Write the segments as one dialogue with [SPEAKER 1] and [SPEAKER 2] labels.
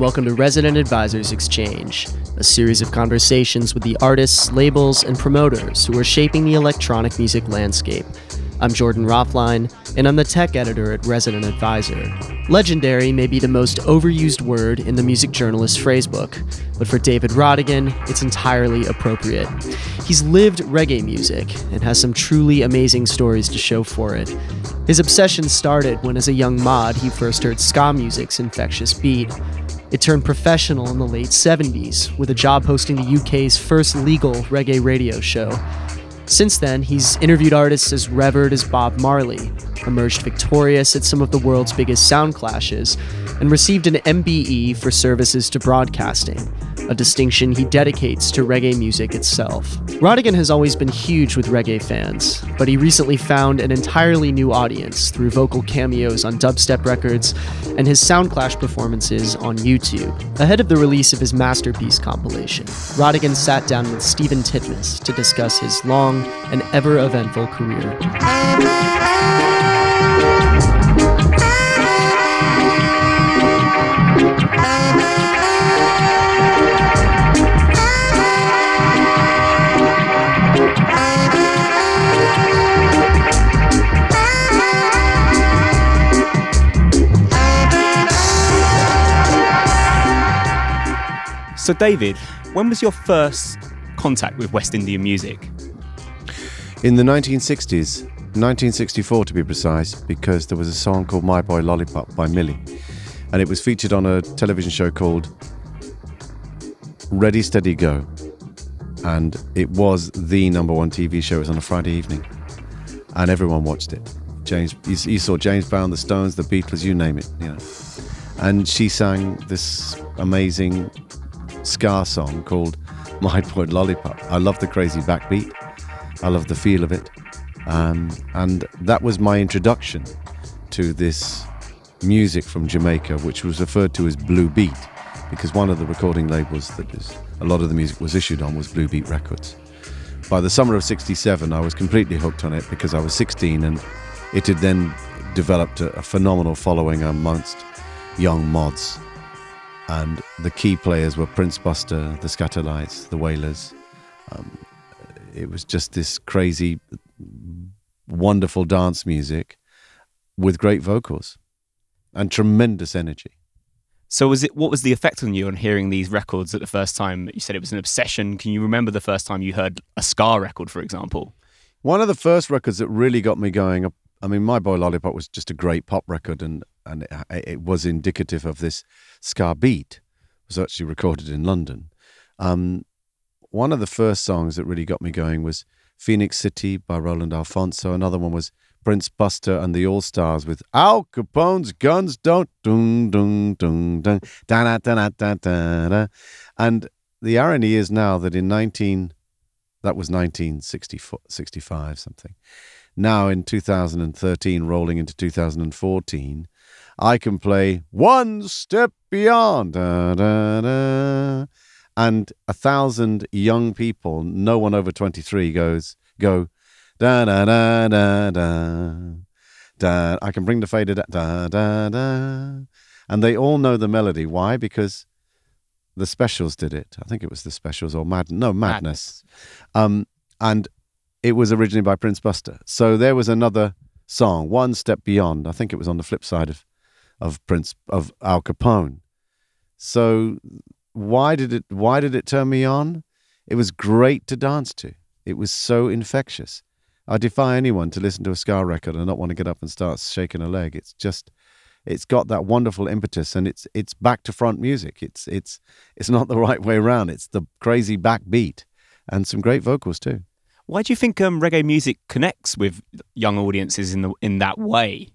[SPEAKER 1] Welcome to Resident Advisors Exchange, a series of conversations with the artists, labels, and promoters who are shaping the electronic music landscape. I'm Jordan Rothlein, and I'm the tech editor at Resident Advisor. Legendary may be the most overused word in the music journalist phrasebook, but for David Rodigan, it's entirely appropriate. He's lived reggae music and has some truly amazing stories to show for it. His obsession started when, as a young mod, he first heard ska music's infectious beat. It turned professional in the late 70s with a job hosting the UK's first legal reggae radio show. Since then, he's interviewed artists as revered as Bob Marley, emerged victorious at some of the world's biggest sound clashes, and received an MBE for services to broadcasting, a distinction he dedicates to reggae music itself. Rodigan has always been huge with reggae fans, but he recently found an entirely new audience through vocal cameos on dubstep records and his Soundclash performances on YouTube. Ahead of the release of his Masterpiece compilation, Rodigan sat down with Stephen Titmus to discuss his long and ever eventful career.
[SPEAKER 2] So, David, when was your first contact with West Indian music?
[SPEAKER 3] In the 1960s, 1964 to be precise, because there was a song called My Boy Lollipop by Millie, and it was featured on a television show called Ready Steady Go, and it was the number one TV show. It was on a Friday evening, and everyone watched it. James, you, saw James Brown, the Stones, the Beatles, you name it, you know. And she sang this amazing ska song called My Boy Lollipop. I love the crazy backbeat. I love the feel of it. Um, and that was my introduction to this music from Jamaica, which was referred to as Blue Beat, because one of the recording labels that is, a lot of the music was issued on was Blue Beat Records. By the summer of 67, I was completely hooked on it because I was 16 and it had then developed a, a phenomenal following amongst young mods and the key players were Prince Buster, the Skatalites, the Wailers. Um, it was just this crazy, wonderful dance music with great vocals and tremendous energy.
[SPEAKER 2] So, was it? What was the effect on you on hearing these records at the first time? You said it was an obsession. Can you remember the first time you heard a ska record, for example?
[SPEAKER 3] One of the first records that really got me going. I mean, My Boy Lollipop was just a great pop record, and and it, it was indicative of this ska beat. It was actually recorded in London. Um, one of the first songs that really got me going was Phoenix City by Roland Alphonso. Another one was Prince Buster and the All Stars with Al Capone's Guns Don't Dung Dung Dung Dung da da da da da da. And the irony is now that in 19 that was 1965 something. Now in 2013 rolling into 2014 I can play one step beyond. Da, da, da. And a thousand young people, no one over 23, goes, go, da da da da da. Da, I can bring the fader da, da da da. And they all know the melody. Why? Because the specials did it. I think it was the specials or Mad no Madness. Madness. Um, and it was originally by Prince Buster. So there was another song, One Step Beyond. I think it was on the flip side of of Prince of Al Capone. So why did it why did it turn me on? It was great to dance to. It was so infectious. I defy anyone to listen to a ska record and not want to get up and start shaking a leg. It's just it's got that wonderful impetus and it's it's back to front music. It's it's it's not the right way around. It's the crazy backbeat and some great vocals too.
[SPEAKER 2] Why do you think um, reggae music connects with young audiences in the in that way?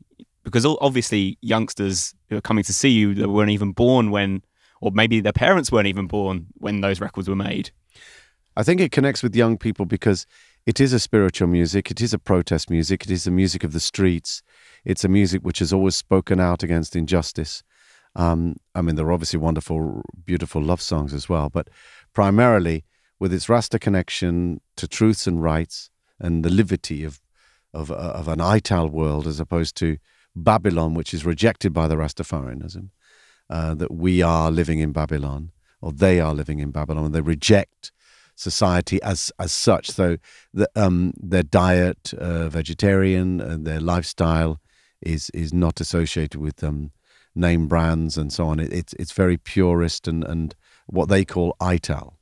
[SPEAKER 2] because obviously youngsters who are coming to see you that weren't even born when, or maybe their parents weren't even born when those records were made.
[SPEAKER 3] I think it connects with young people because it is a spiritual music, it is a protest music, it is the music of the streets, it's a music which has always spoken out against injustice. Um, I mean, there are obviously wonderful, beautiful love songs as well, but primarily with its Rasta connection to truths and rights and the liberty of of, of an ITAL world as opposed to Babylon, which is rejected by the Rastafarianism. Uh, that we are living in Babylon, or they are living in Babylon, and they reject society as as such. So the, um, their diet, uh, vegetarian, and their lifestyle is is not associated with um, name brands and so on. It, it's it's very purist and and what they call ital.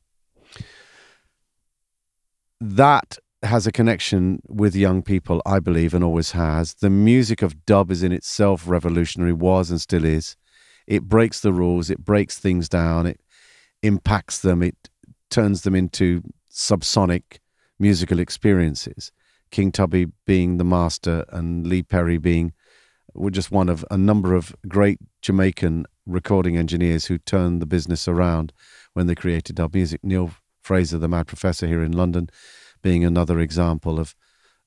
[SPEAKER 3] That has a connection with young people, I believe, and always has. The music of dub is in itself revolutionary, was and still is. It breaks the rules, it breaks things down, it impacts them, it turns them into subsonic musical experiences. King Tubby being the master and Lee Perry being were just one of a number of great Jamaican recording engineers who turned the business around when they created dub music. Neil Fraser, the mad professor here in London, being another example of,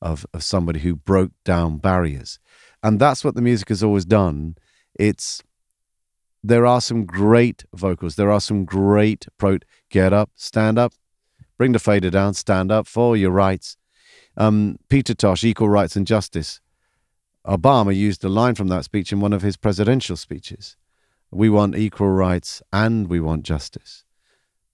[SPEAKER 3] of, of somebody who broke down barriers. And that's what the music has always done. It's there are some great vocals. There are some great pro. Get up, stand up, bring the fader down, stand up for your rights. Um, Peter Tosh, equal rights and justice. Obama used a line from that speech in one of his presidential speeches. We want equal rights and we want justice.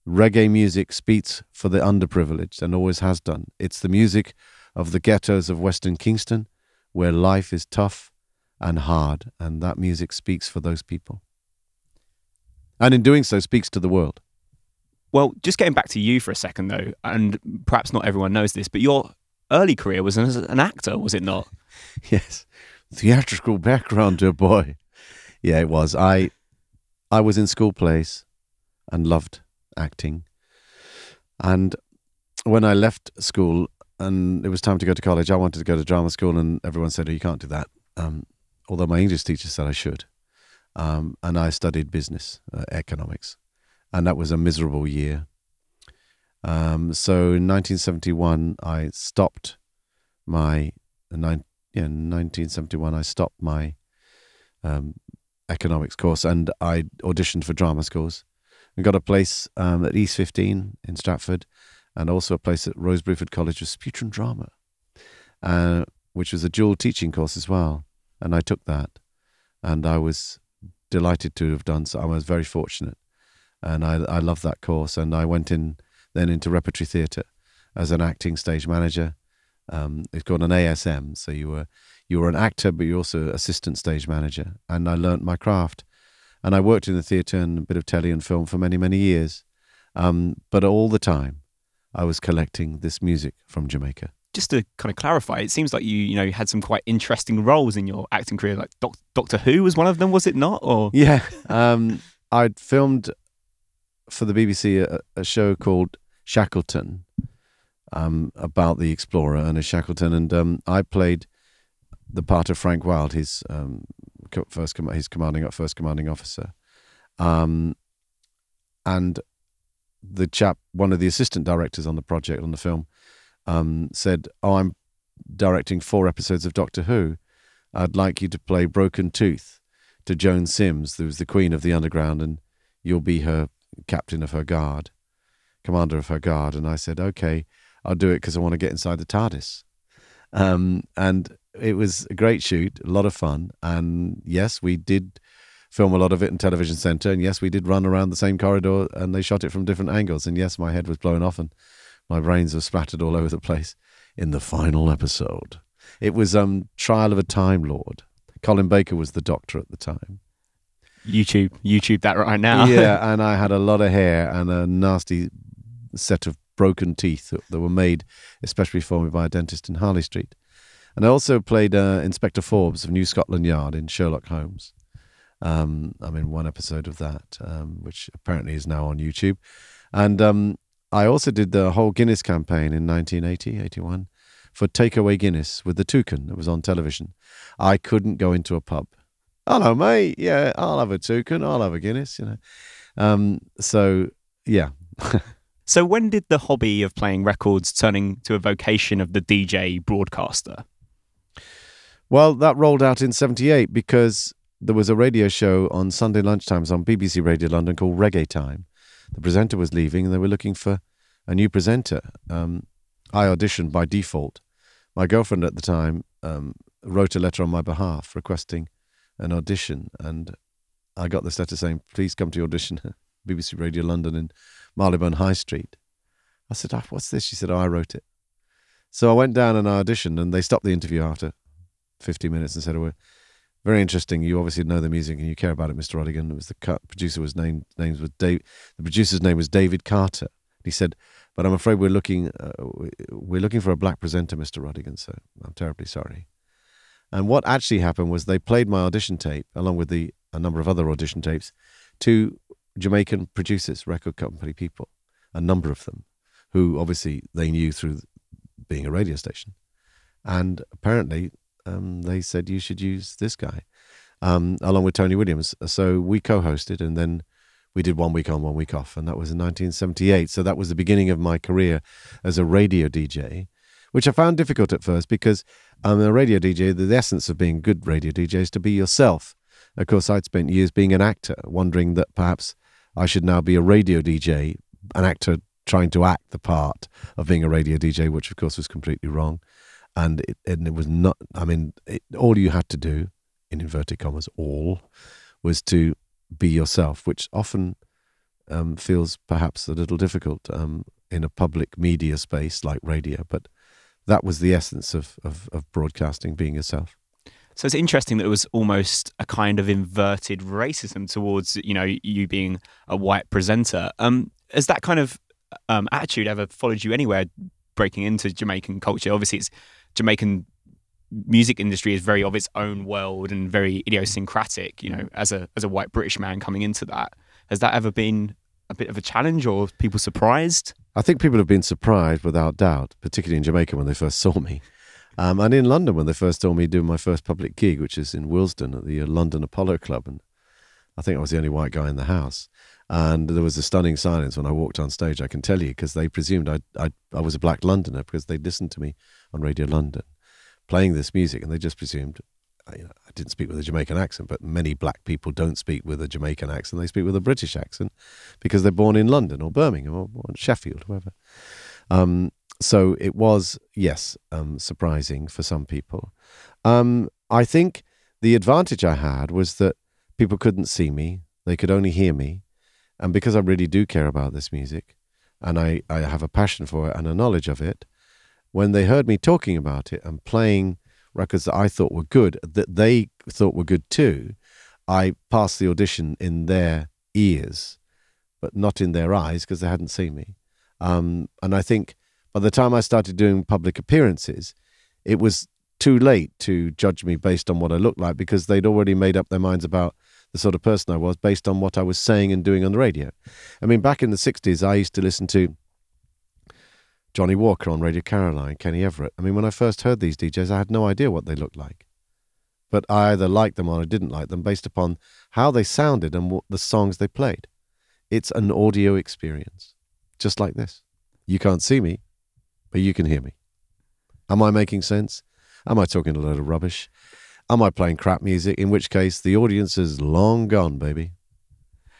[SPEAKER 3] Reggae music speaks for the underprivileged and always has done. It's the music of the ghettos of Western Kingston where life is tough and hard, and that music speaks for those people. And in doing so, speaks to the world.
[SPEAKER 2] Well, just getting back to you for a second, though, and perhaps not everyone knows this, but your early career was as an actor, was it not?
[SPEAKER 3] yes, theatrical background, dear boy. Yeah, it was. I, I was in school plays, and loved acting. And when I left school and it was time to go to college, I wanted to go to drama school, and everyone said, "Oh, you can't do that." Um, although my English teacher said I should, um, and I studied business, uh, economics, and that was a miserable year. Um, so in 1971, I stopped my nine, yeah, 1971, I stopped my um, economics course, and I auditioned for drama schools we got a place um, at East 15 in Stratford and also a place at Rose Bruford College of Speech and Drama, uh, which was a dual teaching course as well. And I took that and I was delighted to have done so. I was very fortunate and I, I loved that course. And I went in then into repertory theatre as an acting stage manager. Um, it's called an ASM, so you were you were an actor, but you're also assistant stage manager. And I learnt my craft and I worked in the theatre and a bit of telly and film for many, many years. Um, but all the time, I was collecting this music from Jamaica.
[SPEAKER 2] Just to kind of clarify, it seems like you, you know, had some quite interesting roles in your acting career. Like Doc- Doctor Who was one of them, was it not? Or
[SPEAKER 3] yeah, um, I'd filmed for the BBC a, a show called Shackleton um, about the explorer Ernest Shackleton, and um, I played the part of Frank Wild, his um, first his commanding first commanding officer, um, and the chap, one of the assistant directors on the project on the film, um, said, "Oh, I'm directing four episodes of Doctor Who. I'd like you to play Broken Tooth to Joan Sims, who's the queen of the underground, and you'll be her captain of her guard, commander of her guard." And I said, "Okay, I'll do it because I want to get inside the TARDIS." Um, and it was a great shoot, a lot of fun, and yes, we did film a lot of it in Television Centre, and yes, we did run around the same corridor, and they shot it from different angles, and yes, my head was blown off, and my brains were splattered all over the place. In the final episode, it was um Trial of a Time Lord. Colin Baker was the doctor at the time.
[SPEAKER 2] YouTube, YouTube that right now.
[SPEAKER 3] yeah, and I had a lot of hair and a nasty set of broken teeth that, that were made especially for me by a dentist in Harley Street. And I also played uh, Inspector Forbes of New Scotland Yard in Sherlock Holmes. Um, I'm in one episode of that, um, which apparently is now on YouTube. And um, I also did the whole Guinness campaign in 1980, 81 for Takeaway Guinness with the toucan that was on television. I couldn't go into a pub. Hello, mate. Yeah, I'll have a toucan. I'll have a Guinness, you know. Um, so, yeah.
[SPEAKER 2] so, when did the hobby of playing records turning to a vocation of the DJ broadcaster?
[SPEAKER 3] Well, that rolled out in 78 because there was a radio show on Sunday lunchtimes on BBC Radio London called Reggae Time. The presenter was leaving and they were looking for a new presenter. Um, I auditioned by default. My girlfriend at the time um, wrote a letter on my behalf requesting an audition, and I got this letter saying, please come to audition BBC Radio London in Marylebone High Street. I said, oh, what's this? She said, oh, I wrote it. So I went down and I auditioned, and they stopped the interview after 50 minutes and said, oh, very interesting. You obviously know the music and you care about it, Mr. Rodigan. It was the cut, producer was named names was Dave. The producer's name was David Carter. He said, "But I'm afraid we're looking uh, we're looking for a black presenter, Mr. Rodigan. So I'm terribly sorry." And what actually happened was they played my audition tape along with the a number of other audition tapes to Jamaican producers, record company people, a number of them, who obviously they knew through being a radio station, and apparently um, they said you should use this guy, um, along with Tony Williams. So we co-hosted, and then we did one week on, one week off, and that was in 1978. So that was the beginning of my career as a radio DJ, which I found difficult at first because I'm a radio DJ. The essence of being good radio DJ is to be yourself. Of course, I'd spent years being an actor, wondering that perhaps I should now be a radio DJ, an actor trying to act the part of being a radio DJ, which of course was completely wrong and it, and it was not. I mean, it, all you had to do, in inverted commas, all, was to be yourself, which often um, feels perhaps a little difficult um, in a public media space like radio. But that was the essence of, of, of broadcasting, being yourself.
[SPEAKER 2] So it's interesting that it was almost a kind of inverted racism towards you know you being a white presenter. Um, has that kind of um, attitude ever followed you anywhere breaking into Jamaican culture? Obviously, it's Jamaican music industry is very of its own world and very idiosyncratic. You know, as a as a white British man coming into that, has that ever been a bit of a challenge or people surprised?
[SPEAKER 3] I think people have been surprised without doubt, particularly in Jamaica when they first saw me. Um, and in London when they first saw me doing my first public gig, which is in Willesden at the uh, London Apollo Club. And I think I was the only white guy in the house. And there was a stunning silence when I walked on stage, I can tell you, because they presumed I, I, I was a black Londoner because they listened to me on Radio London playing this music and they just presumed you know, I didn't speak with a Jamaican accent, but many black people don't speak with a Jamaican accent. They speak with a British accent because they're born in London or Birmingham or, or Sheffield, wherever. Um, so it was, yes, um, surprising for some people. Um, I think the advantage I had was that people couldn't see me, they could only hear me. And because I really do care about this music and I, I have a passion for it and a knowledge of it, when they heard me talking about it and playing records that I thought were good, that they thought were good too, I passed the audition in their ears, but not in their eyes because they hadn't seen me. Um, and I think by the time I started doing public appearances, it was too late to judge me based on what I looked like because they'd already made up their minds about the sort of person I was based on what I was saying and doing on the radio. I mean, back in the 60s, I used to listen to Johnnie Walker on Radio Caroline, Kenny Everett. I mean, when I first heard these DJs, I had no idea what they looked like. But I either liked them or I didn't like them based upon how they sounded and what the songs they played. It's an audio experience, just like this. You can't see me, but you can hear me. Am I making sense? Am I talking a load of rubbish? Am I playing crap music? In which case, the audience is long gone, baby.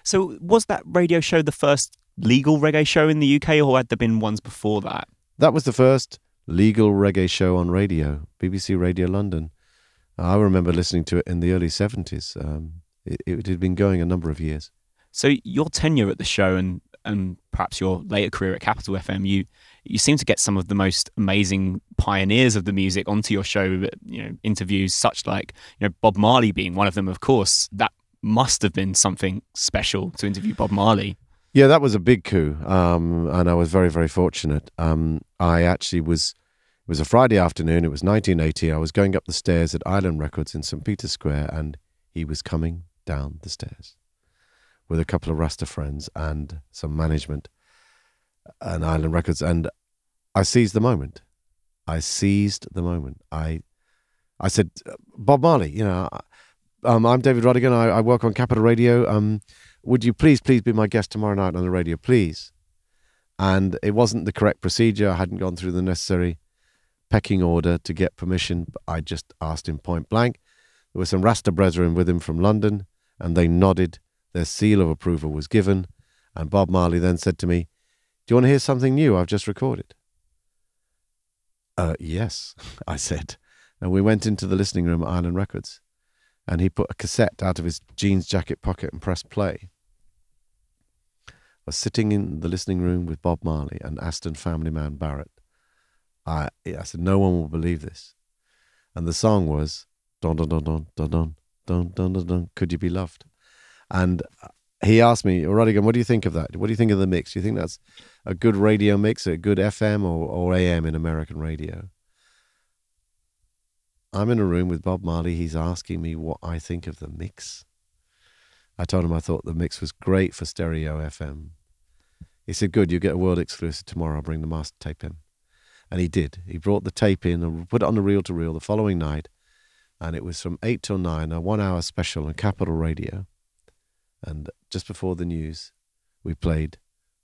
[SPEAKER 2] So, was that radio show the first legal reggae show in the UK, or had there been ones before that?
[SPEAKER 3] That was the first legal reggae show on radio, BBC Radio London. I remember listening to it in the early 70s. Um, it, it had been going a number of years.
[SPEAKER 2] So your tenure at the show and and perhaps your later career at Capital FM, you you seem to get some of the most amazing pioneers of the music onto your show. You know, interviews such like you know Bob Marley being one of them. Of course, that must have been something special to interview Bob Marley.
[SPEAKER 3] Yeah, that was a big coup, um, and I was very, very fortunate. Um, I actually was. It was a Friday afternoon. It was 1980. I was going up the stairs at Island Records in St Peter's Square, and he was coming down the stairs with a couple of Rasta friends and some management and Island Records, and I seized the moment. I seized the moment. I, I said, Bob Marley, you know, um, I'm David Rodigan. I, I, work on Capital Radio. Um, would you please, please be my guest tomorrow night on the radio, please? And it wasn't the correct procedure. I hadn't gone through the necessary pecking order to get permission. I just asked him point blank. There were some Rasta brethren with him from London, and they nodded. Their seal of approval was given. And Bob Marley then said to me, Do you want to hear something new I've just recorded? Uh, yes, I said. And we went into the listening room at Island Records. and he put a cassette out of his jeans jacket pocket and pressed play. I was sitting in the listening room with Bob Marley and Aston family man Barrett. I, I said, no one will believe this. And the song was, don, don, don, don, don, don, don, don, don, don, could you be loved? And he asked me, Rodigan, what do you think of that? What do you think of the mix? Do you think that's a good radio mix, a good FM or, or AM in American radio? I'm in a room with Bob Marley. He's asking me what I think of the mix. I told him I thought the mix was great for stereo FM. He said, Good, you get a world exclusive tomorrow. I'll bring the master tape in. And he did. He brought the tape in and put it on the reel to reel the following night. And it was from 8 till 9, a one hour special on Capital Radio. And just before the news, we played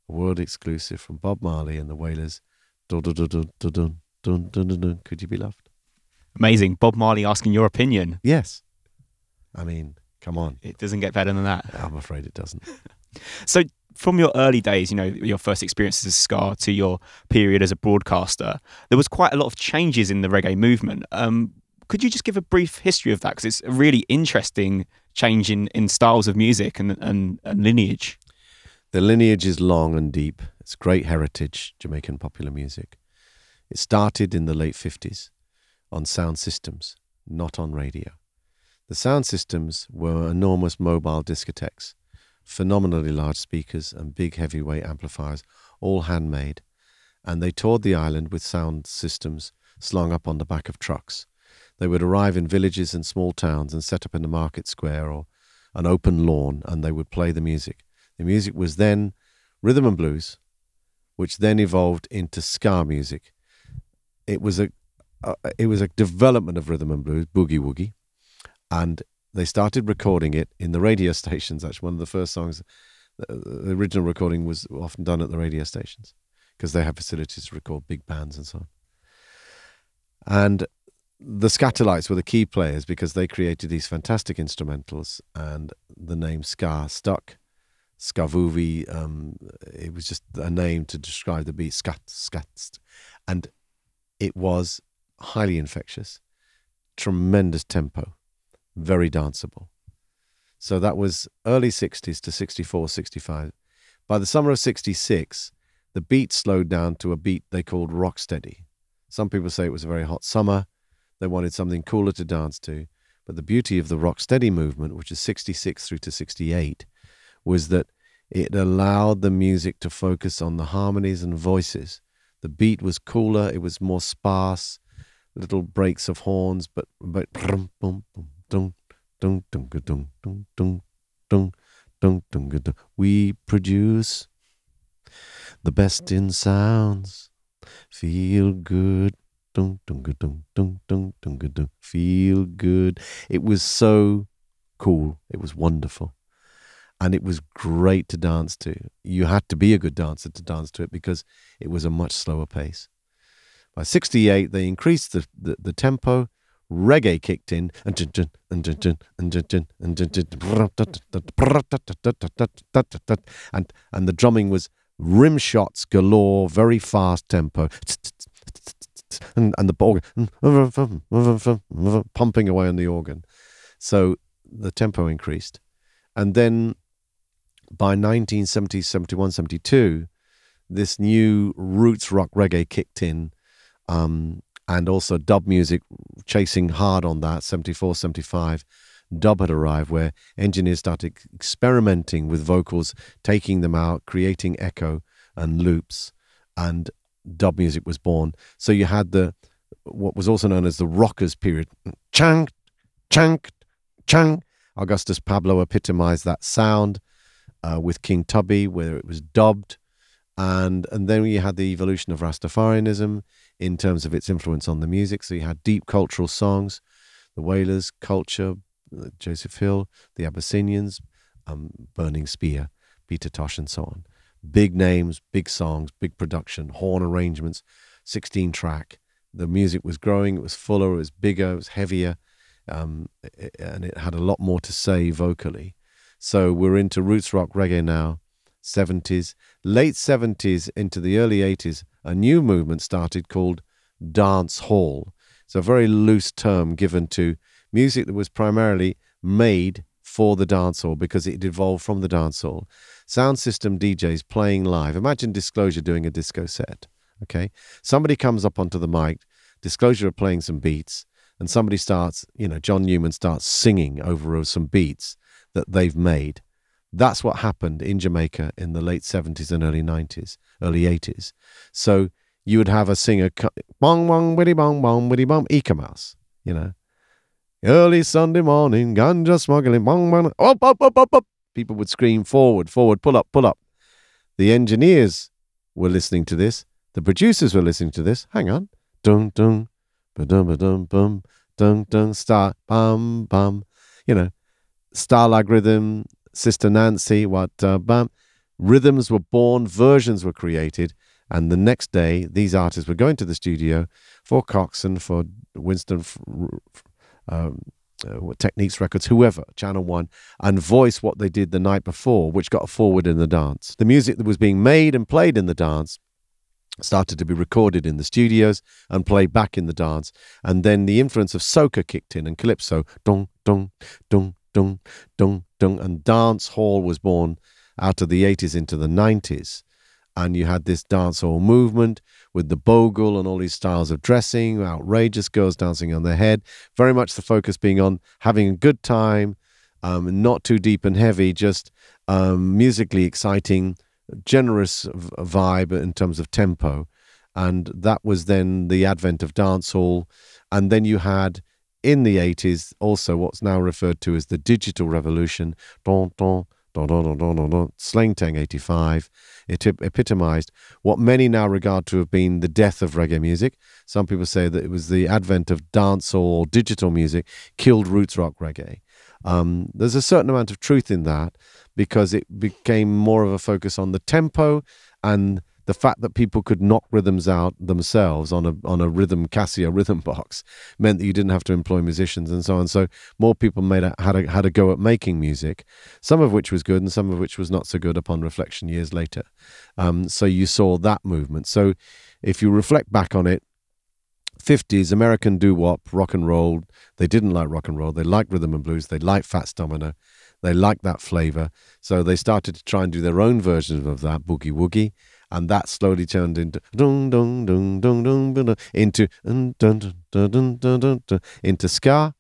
[SPEAKER 3] a world exclusive from Bob Marley and the Wailers. Dun, dun, dun, dun, dun, dun, dun, dun, dun. Could you be loved?
[SPEAKER 2] Amazing. Bob Marley asking your opinion.
[SPEAKER 3] Yes. I mean, come on.
[SPEAKER 2] It doesn't get better than that.
[SPEAKER 3] I'm afraid it doesn't.
[SPEAKER 2] So, from your early days, you know, your first experiences as Ska to your period as a broadcaster, there was quite a lot of changes in the reggae movement. Um, could you just give a brief history of that? Because it's a really interesting change in, in styles of music and, and, and lineage.
[SPEAKER 3] The lineage is long and deep. It's great heritage, Jamaican popular music. It started in the late 50s on sound systems, not on radio. The sound systems were enormous mobile discotheques, phenomenally large speakers and big heavyweight amplifiers, all handmade, and they toured the island with sound systems slung up on the back of trucks. They would arrive in villages and small towns and set up in the market square or an open lawn and they would play the music. The music was then rhythm and blues, which then evolved into ska music. It was a uh, it was a development of rhythm and blues, boogie woogie, and they started recording it in the radio stations. Actually, one of the first songs, the original recording was often done at the radio stations because they have facilities to record big bands and so on. And the Skatalites were the key players because they created these fantastic instrumentals, and the name ska stuck. Skavuvi, um, it was just a name to describe the beat, scat, scat, and it was highly infectious, tremendous tempo, very danceable. So that was early 60s to 64, 65. By the summer of 66, the beat slowed down to a beat they called rocksteady. Some people say it was a very hot summer. They wanted something cooler to dance to. But the beauty of the rocksteady movement, which is 66 through to 68, was that it allowed the music to focus on the harmonies and voices. The beat was cooler, it was more sparse, little breaks of horns, but but we produce the best in sounds. Feel good. Feel good. It was so cool. It was wonderful. And it was great to dance to. You had to be a good dancer to dance to it because it was a much slower pace. By 68, they increased the, the, the tempo. Reggae kicked in, and and and the drumming was rim shots galore, very fast tempo, and and the organ pumping away on the organ. So the tempo increased, and then by 1970, 71, 72, this new roots rock reggae kicked in um, and also dub music chasing hard on that 74 75 dub had arrived where engineers started experimenting with vocals taking them out creating echo and loops and dub music was born so you had the what was also known as the rockers period chang chang chang augustus pablo epitomized that sound uh, with king tubby where it was dubbed and and then you had the evolution of rastafarianism in terms of its influence on the music. So you had deep cultural songs, the Wailers, Culture, Joseph Hill, the Abyssinians, um, Burning Spear, Peter Tosh, and so on. Big names, big songs, big production, horn arrangements, 16 track. The music was growing, it was fuller, it was bigger, it was heavier, um, and it had a lot more to say vocally. So we're into roots rock reggae now, 70s, late 70s into the early 80s a new movement started called dance hall. It's a very loose term given to music that was primarily made for the dancehall because it evolved from the dancehall. Sound system DJs playing live. Imagine Disclosure doing a disco set. Okay, somebody comes up onto the mic. Disclosure are playing some beats, and somebody starts, you know, John Newman starts singing over some beats that they've made. That's what happened in Jamaica in the late 70s and early 90s, early 80s. So you would have a singer, bong, bong, widdy, bong, bong, widdy, bong, Eek-A-Mouse, you know. Early Sunday morning, ganja smuggling, bong, bong, up, up, up, up, up. People would scream forward, forward, pull up, pull up. The engineers were listening to this. The producers were listening to this. Hang on. Dung, dung, ba-dum, ba-dum, bum, dung, dung, star, bum, bum. You know, Stalag rhythm, Sister Nancy, what, uh. Rhythms were born, versions were created, and the next day, these artists were going to the studio for Coxsone, for Winston, um, uh, Techniques Records, whoever, Channel One, and voice what they did the night before, which got forward in the dance. The music that was being made and played in the dance started to be recorded in the studios and played back in the dance. And then the influence of soca kicked in and calypso, dong, dong, dong, dong, dong, dong, and dance hall was born out of the 80s into the 90s. And you had this dancehall movement with the bogle and all these styles of dressing, outrageous girls dancing on their head. Very much the focus being on having a good time, um, not too deep and heavy, just um, musically exciting, generous vibe in terms of tempo. And that was then the advent of dancehall. And then you had in the 80s also what's now referred to as the digital revolution. Don, don, Sleng Teng 85. It epitomized what many now regard to have been the death of reggae music. Some people say that it was the advent of dancehall or digital music killed roots rock reggae. Um, there's a certain amount of truth in that because it became more of a focus on the tempo and the fact that people could knock rhythms out themselves on a on a rhythm Casio rhythm box meant that you didn't have to employ musicians and so on. So more people made a, had a had a go at making music, some of which was good and some of which was not so good upon reflection years later. Um, so you saw that movement. So if you reflect back on it, 50s American doo wop, rock and roll. They didn't like rock and roll. They liked rhythm and blues. They liked Fats Domino. They liked that flavor. So they started to try and do their own version of that, boogie woogie and that slowly turned into dung dung dung dung dung dung into dun, dun, dun, dun, dun, into ska.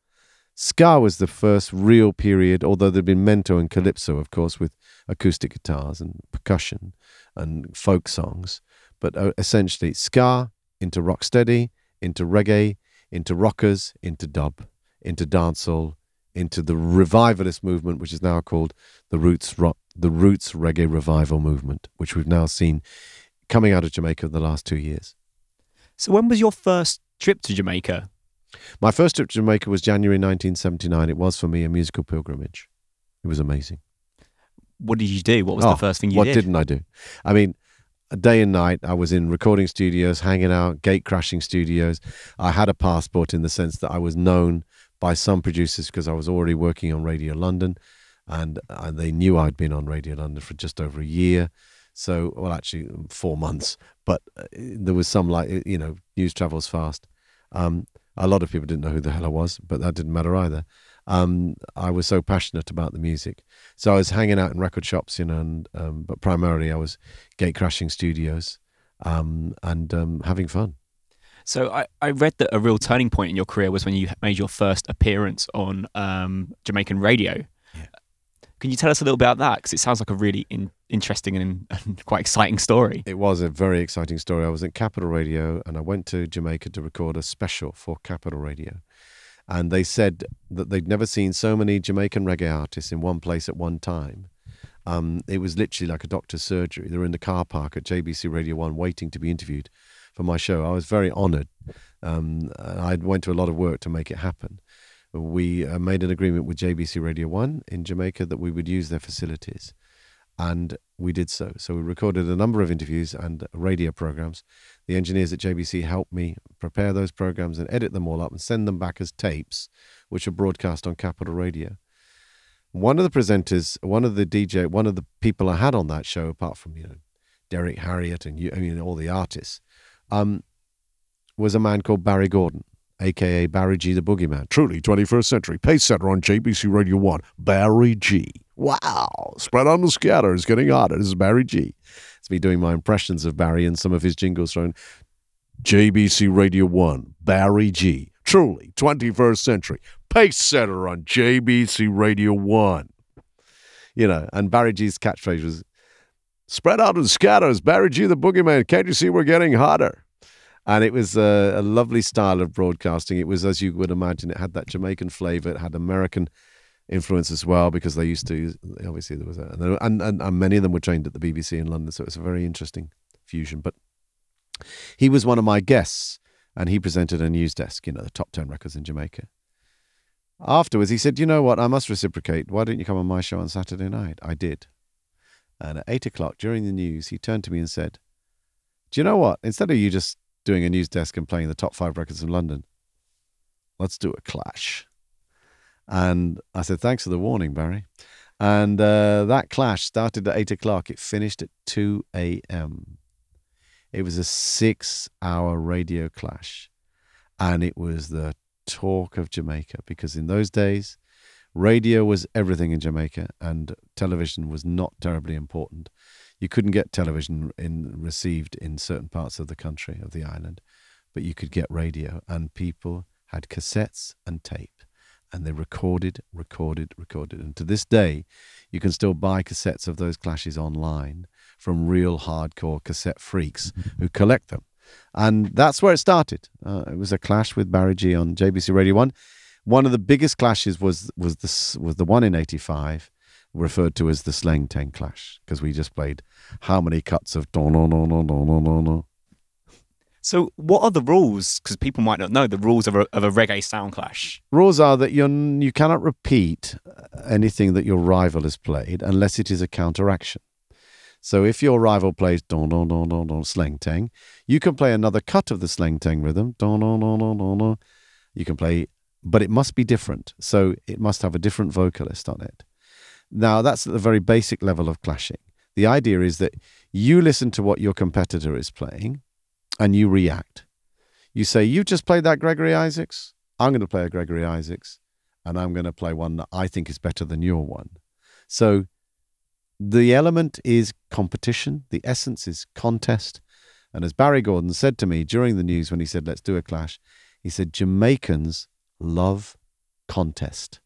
[SPEAKER 3] Ska was the first real period, although there'd been mento and calypso, of course, with acoustic guitars and percussion and folk songs. But uh, essentially, ska into rocksteady, into reggae, into rockers, into dub, into dancehall, into the revivalist movement, which is now called the roots rock the roots reggae revival movement, which we've now seen coming out of Jamaica in the last two years.
[SPEAKER 2] So, when was your first trip to Jamaica?
[SPEAKER 3] My first trip to Jamaica was January 1979. It was for me a musical pilgrimage. It was amazing.
[SPEAKER 2] What did you do? What was oh, the first thing you
[SPEAKER 3] what
[SPEAKER 2] did?
[SPEAKER 3] What didn't I do? I mean, day and night, I was in recording studios, hanging out, gate crashing studios. I had a passport in the sense that I was known by some producers because I was already working on Radio London and, they knew I'd been on Radio London for just over a year. So, well, actually, four months, but uh, there was some like, you know, news travels fast. Um, a lot of people didn't know who the hell I was, but that didn't matter either. Um, I was so passionate about the music. So I was hanging out in record shops, you know, and, um, but primarily I was gate crashing studios um, and um, having fun.
[SPEAKER 2] So I, I read that a real turning point in your career was when you made your first appearance on um, Jamaican radio. Can you tell us a little bit about that? Because it sounds like a really in, interesting and, and, quite exciting story.
[SPEAKER 3] It was a very exciting story. I was at Capital Radio and I went to Jamaica to record a special for Capital Radio. And they said that they'd never seen so many Jamaican reggae artists in one place at one time. Um, it was literally like a doctor's surgery. They were in the car park at JBC Radio 1 waiting to be interviewed for my show. I was very honored. Um, I went to a lot of work to make it happen we uh, made an agreement with JBC Radio 1 in Jamaica that we would use their facilities. And we did so. So we recorded a number of interviews and radio programs. The engineers at JBC helped me prepare those programs and edit them all up and send them back as tapes, which are broadcast on Capital Radio. One of the presenters, one of the DJ, one of the people I had on that show, apart from you know Derrick Harriott and you, I mean all the artists, um, was a man called Barry Gordon aka Barry G, the Boogeyman. Truly 21st century. Pace setter on JBC Radio 1. Barry G. Wow. Spread on the scatter. Getting hotter. This is Barry G. It's me doing my impressions of Barry and some of his jingles from JBC Radio 1. Barry G. Truly 21st century. Pace setter on JBC Radio 1. You know, and Barry G's catchphrase was spread out and scatters. Barry G, the boogeyman. Can't you see we're getting hotter? And it was a, a, lovely style of broadcasting. It was, as you would imagine, it had that Jamaican flavor. It had American influence as well because they used to, obviously, there was a, and, and, and many of them were trained at the BBC in London. So it was a very interesting fusion. But he was one of my guests and he presented a news desk, you know, the top 10 records in Jamaica. Afterwards, he said, You know what? I must reciprocate. Why don't you come on my show on Saturday night? I did. And at eight o'clock during the news, he turned to me and said, Do you know what? Instead of you just doing a news desk and playing the top five records in London, let's do a clash. And I said, Thanks for the warning, Barry. And uh, that clash started at eight o'clock. It finished at 2 a.m. It was a six hour radio clash. And it was the talk of Jamaica because in those days, radio was everything in Jamaica and television was not terribly important. You couldn't get television in, received in certain parts of the country, of the island, but you could get radio, and people had cassettes and tape. And they recorded, recorded, recorded. And to this day, you can still buy cassettes of those clashes online from real hardcore cassette freaks who collect them. And that's where it started. Uh, it was a clash with Barry G on JBC Radio 1. One of the biggest clashes was was this was the one in 85 referred to as the Sleng Teng clash because we just played how many cuts of no no no no no no no no.
[SPEAKER 2] So, what are the rules? Because people might not know the rules of a, of a reggae sound clash.
[SPEAKER 3] Rules are that you you cannot repeat anything that your rival has played unless it is a counteraction. So if your rival plays don don don don don sleng teng, you can play another cut of the sleng teng rhythm don don don don don don. You can play, but it must be different. So it must have a different vocalist on it. Now that's at the very basic level of clashing. The idea is that you listen to what your competitor is playing, and you react. You say, "You just played that Gregory Isaacs. I'm going to play a Gregory Isaacs, and I'm going to play one that I think is better than your one." So the element is competition, the essence is contest. And as Barry Gordon said to me during the news when he said, let's do a clash, he said, Jamaicans love contest.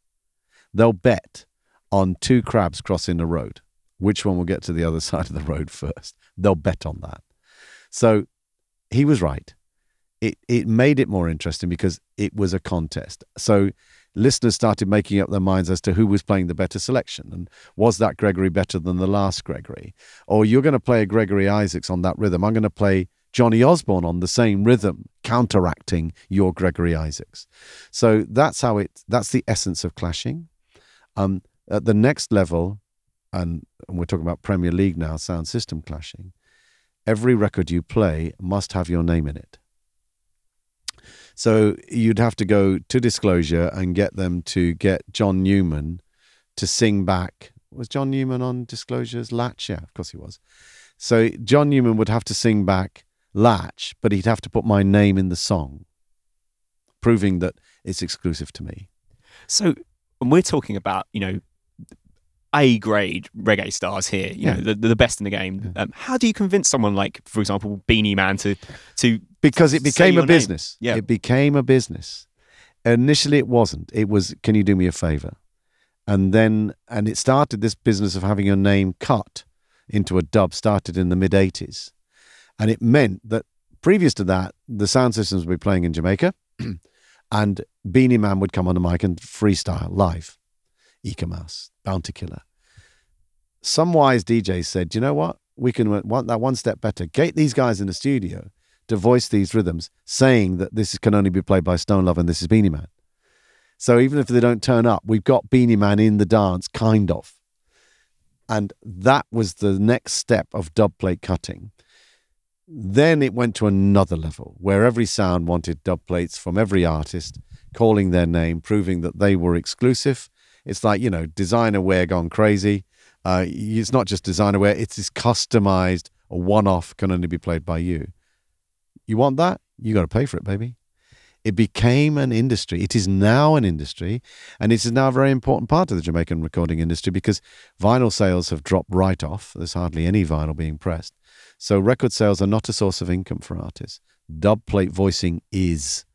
[SPEAKER 3] They'll bet on two crabs crossing the road, which one will get to the other side of the road first. They'll bet on that. So he was right. It, it made it more interesting because it was a contest. So listeners started making up their minds as to who was playing the better selection and was that Gregory better than the last Gregory? Or you're going to play a Gregory Isaacs on that rhythm. I'm going to play Johnny Osbourne on the same rhythm, counteracting your Gregory Isaacs. So that's how it. That's the essence of clashing. Um, at the next level, and, and we're talking about Premier League now, sound system clashing. Every record you play must have your name in it. So you'd have to go to Disclosure and get them to get John Newman to sing back. Was John Newman on Disclosure's Latch? Yeah, of course he was. So John Newman would have to sing back Latch, but he'd have to put my name in the song, proving that it's exclusive to me.
[SPEAKER 2] So when we're talking about, you know, a grade reggae stars here, you yeah. know, the, the best in the game. Um, how do you convince someone like, for example, Beenie Man to to
[SPEAKER 3] because it became a business. Name. Yeah, it became a business. Initially, it wasn't. It was, can you do me a favor? And then, and it started this business of having your name cut into a dub. Started in the mid '80s, and it meant that previous to that, the sound systems would be playing in Jamaica, and Beenie Man would come on the mic and freestyle live. Eek-A-Mouse, Bounty Killer. Some wise DJs said, you know what? We can want that one step better. Get these guys in the studio to voice these rhythms, saying that this can only be played by Stone Love and this is Beenie Man. So even if they don't turn up, we've got Beenie Man in the dance, kind of. And that was the next step of dub plate cutting. Then it went to another level where every sound wanted dub plates from every artist, calling their name, proving that they were exclusive it's like, you know, designer wear gone crazy. Uh, it's not just designer wear, it's this customized, a one off, can only be played by you. You want that? You got to pay for it, baby. It became an industry. It is now an industry, and it is now a very important part of the Jamaican recording industry because vinyl sales have dropped right off. There's hardly any vinyl being pressed. So record sales are not a source of income for artists. Dub plate voicing is.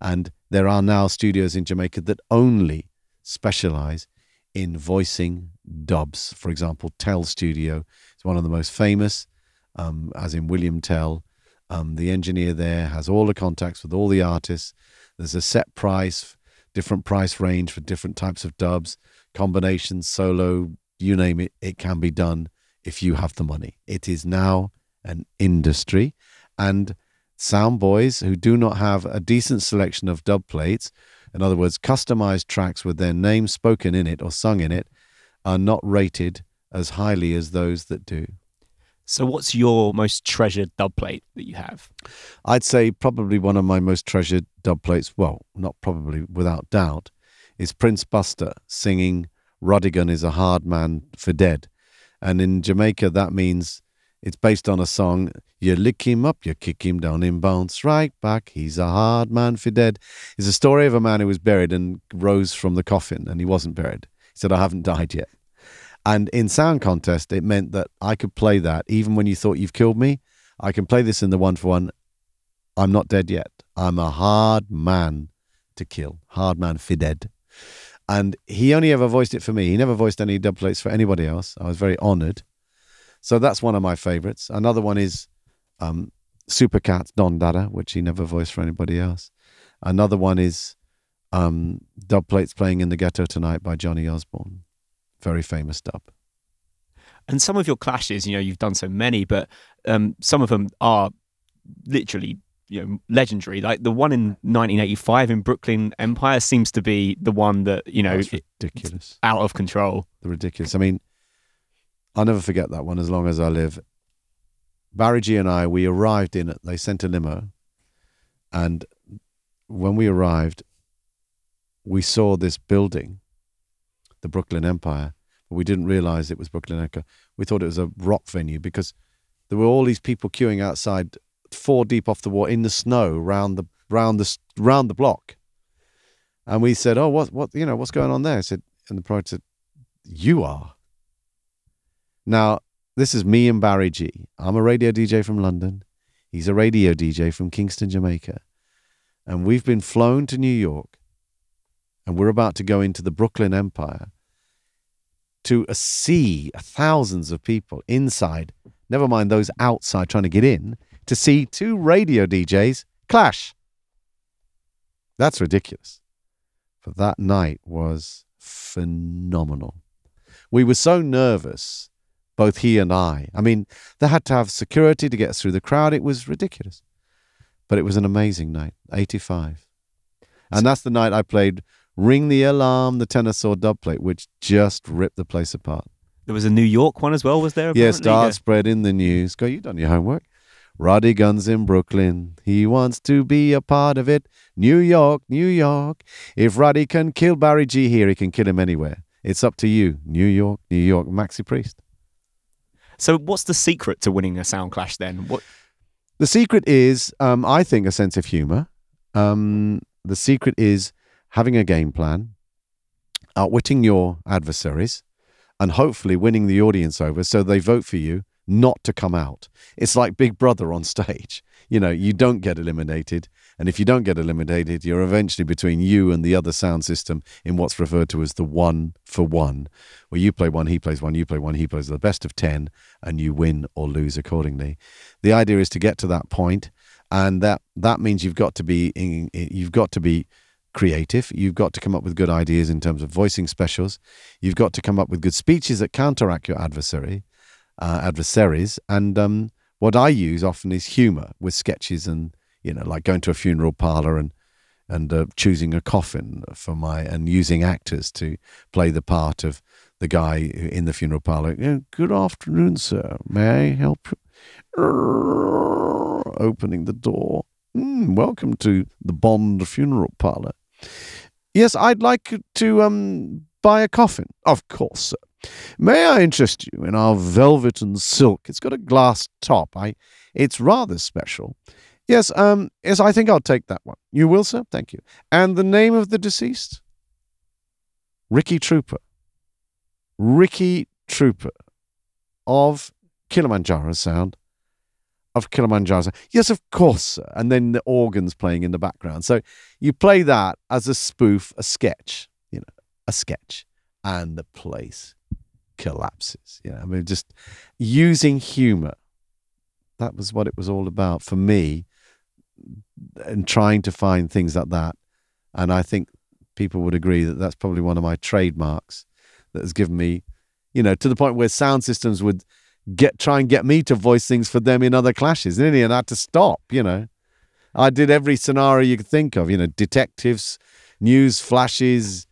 [SPEAKER 3] And there are now studios in Jamaica that only specialize in voicing dubs. For example, Tell Studio is one of the most famous, um, as in William Tell. Um, the engineer there has all the contacts with all the artists. There's a set price, different price range for different types of dubs, combinations, solo, you name it, it can be done if you have the money. It is now an industry. And sound boys who do not have a decent selection of dub plates, in other words, customized tracks with their name spoken in it or sung in it, are not rated as highly as those that do.
[SPEAKER 2] So, what's your most treasured dub plate that you have?
[SPEAKER 3] I'd say probably one of my most treasured dub plates, well, not probably, without doubt, is Prince Buster singing Rodigan is a hard man for dead. And in Jamaica, that means it's based on a song. You lick him up, you kick him down in bounce right back. He's a hard man for dead. It's a story of a man who was buried and rose from the coffin, and he wasn't buried. He said, I haven't died yet. And in sound contest, it meant that I could play that even when you thought you've killed me. I can play this in the one for one. I'm not dead yet. I'm a hard man to kill, hard man for dead. And he only ever voiced it for me. He never voiced any dub plates for anybody else. I was very honored. So that's one of my favorites. Another one is um, Super Cat's Don Dada, which he never voiced for anybody else. Another one is um, Dub Plates Playing in the Ghetto Tonight by Johnny Osbourne very famous dub.
[SPEAKER 2] And some of your clashes, you know, you've done so many, but um, some of them are literally you know legendary. Like the one in 1985 in Brooklyn Empire seems to be the one that you know
[SPEAKER 3] That's ridiculous,
[SPEAKER 2] out of control.
[SPEAKER 3] The ridiculous. I mean, I'll never forget that one as long as I live. Barry G and I, we arrived in. They sent a limo, and when we arrived, we saw this building the Brooklyn Empire, but we didn't realize it was Brooklyn Empire. We thought it was a rock venue because there were all these people queuing outside, four deep off the wall in the snow, round the round the round the block. And we said, "Oh, what what you know what's going on there?" I said, and the promoter said, "You are." Now this is me and Barry G. I'm a radio DJ from London. He's a radio DJ from Kingston, Jamaica. And we've been flown to New York and we're about to go into the Brooklyn Empire to a sea, thousands of people inside, never mind those outside trying to get in, to see two radio DJs clash. That's ridiculous. But that night was phenomenal. We were so nervous, both he and I. I mean, they had to have security to get us through the crowd. It was ridiculous. But it was an amazing night, 85. And that's the night I played Ring the Alarm, the Tenor Saw dub plate, which just ripped the place apart.
[SPEAKER 2] There was a New York one as well, was there?
[SPEAKER 3] Yes, start yeah. spread in the news. Go, you've done your homework. Rodigan's in Brooklyn. He wants to be a part of it. New York, New York. If Roddy can kill Barry G here, he can kill him anywhere. It's up to you. New York, New York. Maxi Priest.
[SPEAKER 2] So, what's the secret to winning a sound clash then? What?
[SPEAKER 3] The secret is, um, I think, a sense of humor. Um, the secret is having a game plan, outwitting your adversaries, and hopefully winning the audience over so they vote for you not to come out. It's like Big Brother on stage. You know, you don't get eliminated. And if you don't get eliminated, you're eventually between you and the other sound system in what's referred to as the one for one, where you play one, he plays one, you play one, he plays the best of 10, and you win or lose accordingly. The idea is to get to that point, and that, that means you've got to be in, you've got to be creative. You've got to come up with good ideas in terms of voicing specials. You've got to come up with good speeches that counteract your adversary, uh, adversaries. And um, what I use often is humor with sketches and you know, like going to a funeral parlor and and uh, choosing a coffin for my and using actors to play the part of the guy in the funeral parlor. Good afternoon, sir. May I help you? Opening the door. Mm, welcome to the Bond funeral parlor. Yes, I'd like to um, buy a coffin. Of course, sir. May I interest you in our velvet and silk? It's got a glass top. I, it's rather special. Yes, um, yes, I think I'll take that one. You will, sir? Thank you. And the name of the deceased? Ricky Trooper. Ricky Trooper of Kilimanjaro Sound. Of Kilimanjaro Sound. Yes, of course, sir. And then the organs playing in the background. So you play that as a spoof, a sketch, you know, a sketch. And the place collapses. You know, I mean, just using humor. That was what it was all about for me and trying to find things like that. And I think people would agree that that's probably one of my trademarks that has given me, you know, to the point where sound systems would get try and get me to voice things for them in other clashes, and I had to stop. You know, I did every scenario you could think of. You know, detectives, news flashes,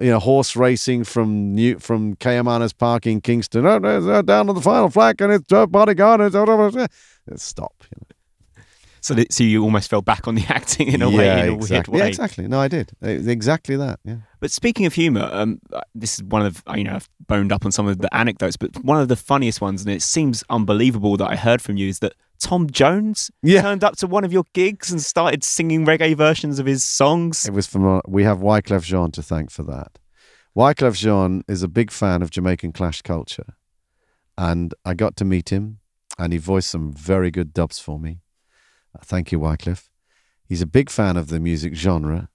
[SPEAKER 3] you know, horse racing from New from Caymanas Park in Kingston. Oh, no, down to the final flag, and it's uh, bodyguard. It's, stop. You know.
[SPEAKER 2] So, that, so you almost fell back on the acting in a
[SPEAKER 3] yeah,
[SPEAKER 2] way, in a
[SPEAKER 3] exactly.
[SPEAKER 2] weird way.
[SPEAKER 3] Yeah, exactly. No, I did exactly that. Yeah.
[SPEAKER 2] But speaking of humor, um, this is one of you know I've boned up on some of the anecdotes, but one of the funniest ones, and it seems unbelievable that I heard from you is that Tom Jones
[SPEAKER 3] Yeah.
[SPEAKER 2] turned up to one of your gigs and started singing reggae versions of his songs.
[SPEAKER 3] It was from uh, we have Wyclef Jean to thank for that. Wyclef Jean is a big fan of Jamaican clash culture, and I got to meet him, and he voiced some very good dubs for me. Uh, thank you, Wyclef. He's a big fan of the music genre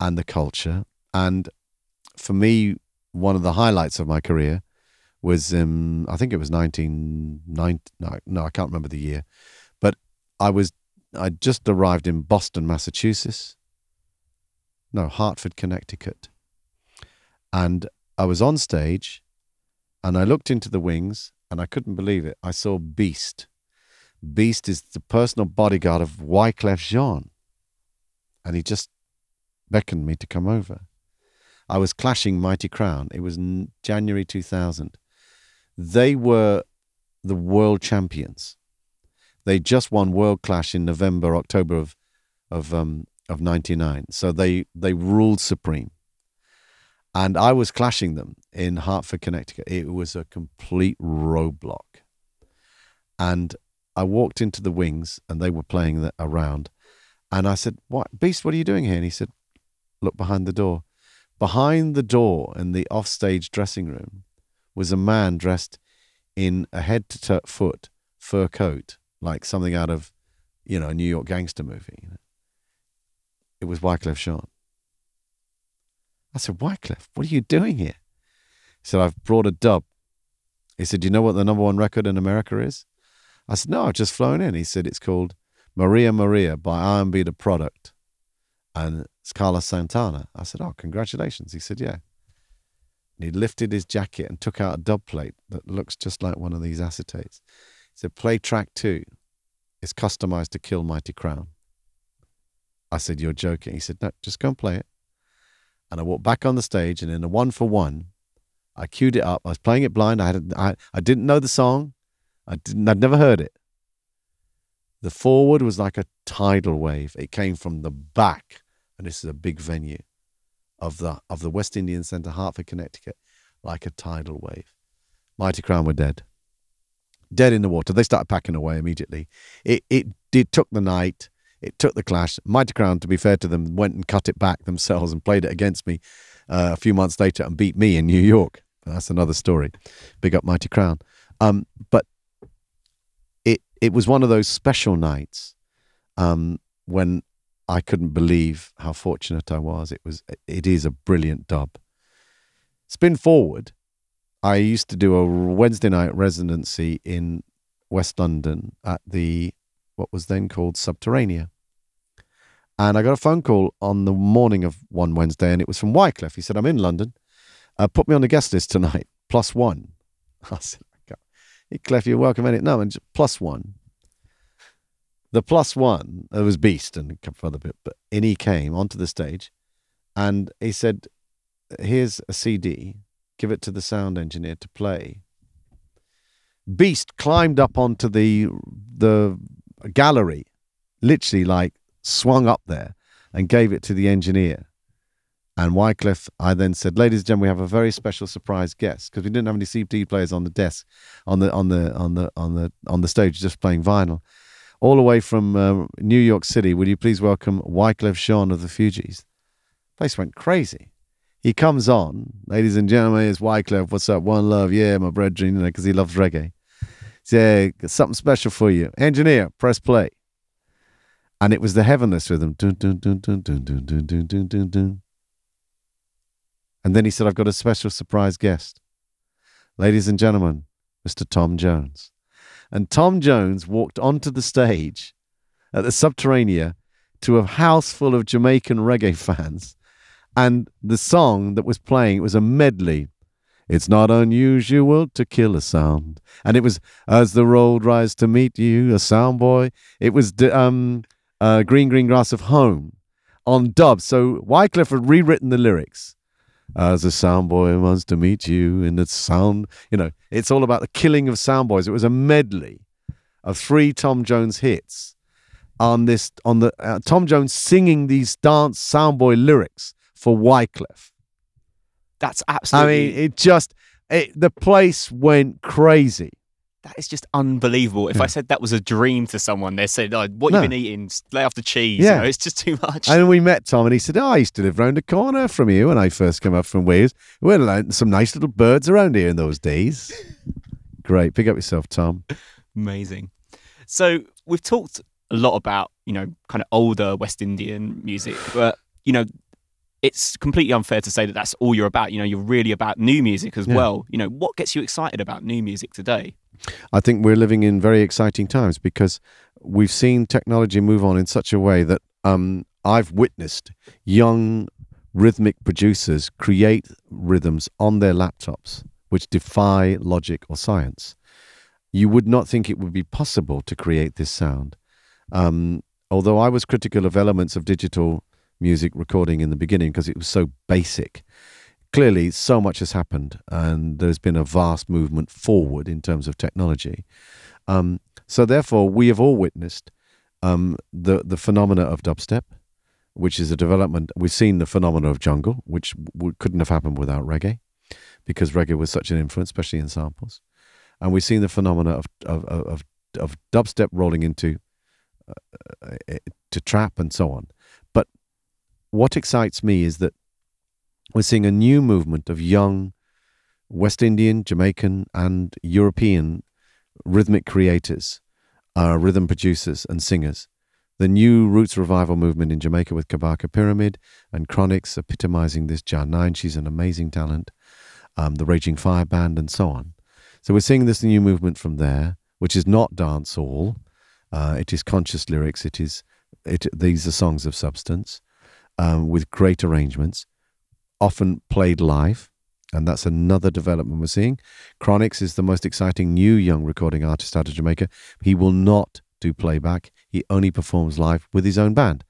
[SPEAKER 3] and the culture, and for me, one of the highlights of my career was um, I think it was 1990. No, no, I can't remember the year, but I was I just arrived in Boston, Massachusetts. No, Hartford, Connecticut. And I was on stage and I looked into the wings and I couldn't believe it. I saw Beast. Beast is the personal bodyguard of Wyclef Jean. And he just beckoned me to come over. I was clashing Mighty Crown. It was January 2000. They were the world champions. They just won World Clash in November, October of of um, of '99. So they they ruled supreme. And I was clashing them in Hartford, Connecticut. It was a complete roadblock. And I walked into the wings, and they were playing the, around. And I said, "What, Beast? What are you doing here?" And he said, "Look behind the door." Behind the door in the offstage dressing room was a man dressed in a head to toe foot fur coat, like something out of, you know, a New York gangster movie. You know? It was Wyclef Jean. I said, Wyclef, what are you doing here? He said, I've brought a dub. He said, Do you know what the number one record in America is? I said, No, I've just flown in. He said, It's called Maria Maria by R&B The Product and it's Carlos Santana. I said, Oh, congratulations. He said, Yeah. And he lifted his jacket and took out a dub plate that looks just like one of these acetates. He said, Play track two. It's customized to kill Mighty Crown. I said, You're joking. He said, No, just go and play it. And I walked back on the stage, and in a one for one, I queued it up. I was playing it blind. I had I, I didn't know the song. I didn't. I'd never heard it. The forward was like a tidal wave. It came from the back, and this is a big venue of the of the West Indian Centre, Hartford, Connecticut, like a tidal wave. Mighty Crown were dead, dead in the water. They started packing away immediately. It it did took the night. It took the clash. Mighty Crown, to be fair to them, went and cut it back themselves and played it against me uh, a few months later and beat me in New York. That's another story. Big up Mighty Crown. Um, but it was one of those special nights um, when I couldn't believe how fortunate I was. It was it is a brilliant dub. Spin forward, I used to do a Wednesday night residency in West London at the what was then called Subterranea. And I got a phone call on the morning of one Wednesday, and it was from Wyclef. He said, I'm in London. Uh, put me on the guest list tonight, plus one. I said, Clef, you're welcome. It. No, and plus one. The plus one, it was Beast and a other bit, but in he came onto the stage and he said, Here's a CD, give it to the sound engineer to play. Beast climbed up onto the the gallery, literally like swung up there and gave it to the engineer. And Wyclef, I then said, "Ladies and gentlemen, we have a very special surprise guest because we didn't have any CD players on the desk, on the on the on the on the on the stage, just playing vinyl." all the way from uh, New York City. Would you please welcome Wyclef Jean of the Fugees? Place went crazy. He comes on, ladies and gentlemen, it's Wyclef. What's up? One love, yeah, my brethren, you know, because he loves reggae. Say, yeah, something special for you. Engineer, press play. And it was the heavenless rhythm. Dun, dun, dun, dun, dun, dun, dun, dun, dun. And then he said, I've got a special surprise guest. Ladies and gentlemen, Mr. Tom Jones. And Tom Jones walked onto the stage at the Subterranea to a house full of Jamaican reggae fans. And the song that was playing, was a medley. It's not unusual to kill a sound. And it was As the Road Rises to Meet You, a sound boy. It was um, uh, Green Green Grass of Home on dub. So Wyclef had rewritten the lyrics as a sound boy wants to meet you in the sound. You know, it's all about the killing of sound boys. It was a medley of three Tom Jones hits on this on the uh, Tom Jones singing these dance sound boy lyrics for Wyclef.
[SPEAKER 2] That's absolutely.
[SPEAKER 3] I mean, it just it, the place went crazy
[SPEAKER 2] that is just unbelievable. If yeah. I hmm. said that was a dream to someone, they said, oh, "What no. you been eating? Lay off the cheese." Yeah, you know, it's just too much.
[SPEAKER 3] And we met Tom, and he said, "Oh, I used to live round the corner from you when I first came up from Wales. We had some nice little birds around here in those days." Great, pick up yourself, Tom.
[SPEAKER 2] Amazing. So we've talked a lot about you know kind of older West Indian music, but you know it's completely unfair to say that that's all you're about. You know, you're really about new music as yeah. well. You know, what gets you excited about new music today?
[SPEAKER 3] I think we're living in very exciting times because we've seen technology move on in such a way that um, I've witnessed young rhythmic producers create rhythms on their laptops which defy logic or science. You would not think it would be possible to create this sound. Um, although I was critical of elements of digital music recording in the beginning because it was so basic clearly so much has happened and there's been a vast movement forward in terms of technology. Um, so therefore, we have all witnessed um, the the phenomena of dubstep, which is a development. We've seen the phenomena of jungle, which w- couldn't have happened without reggae, because reggae was such an influence, especially in samples. And we've seen the phenomena of of of, of dubstep rolling into uh, uh to trap and so on. But what excites me is that we're seeing a new movement of young West Indian, Jamaican, and European rhythmic creators, uh, rhythm producers, and singers. The new roots revival movement in Jamaica with Kabaka Pyramid and Chronixx epitomizing this. Jah Nine, she's an amazing talent. Um, the Raging Fyah Band, and so on. So we're seeing this new movement from there, which is not dancehall. Uh, it is conscious lyrics. It is it. These are songs of substance um, with great arrangements often played live, and that's another development we're seeing. Chronixx is the most exciting new young recording artist out of Jamaica. He will not do playback, he only performs live with his own band.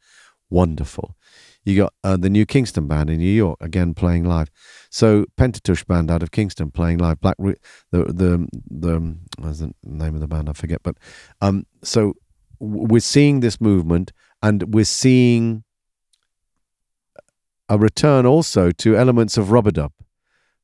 [SPEAKER 3] Wonderful. You got uh, the new Kingston band in New York again playing live. So Pentateuch band out of Kingston playing live. Black the the the what's the name of the band I forget. But um, so we're seeing this movement, and we're seeing a return also to elements of rub-a-dub,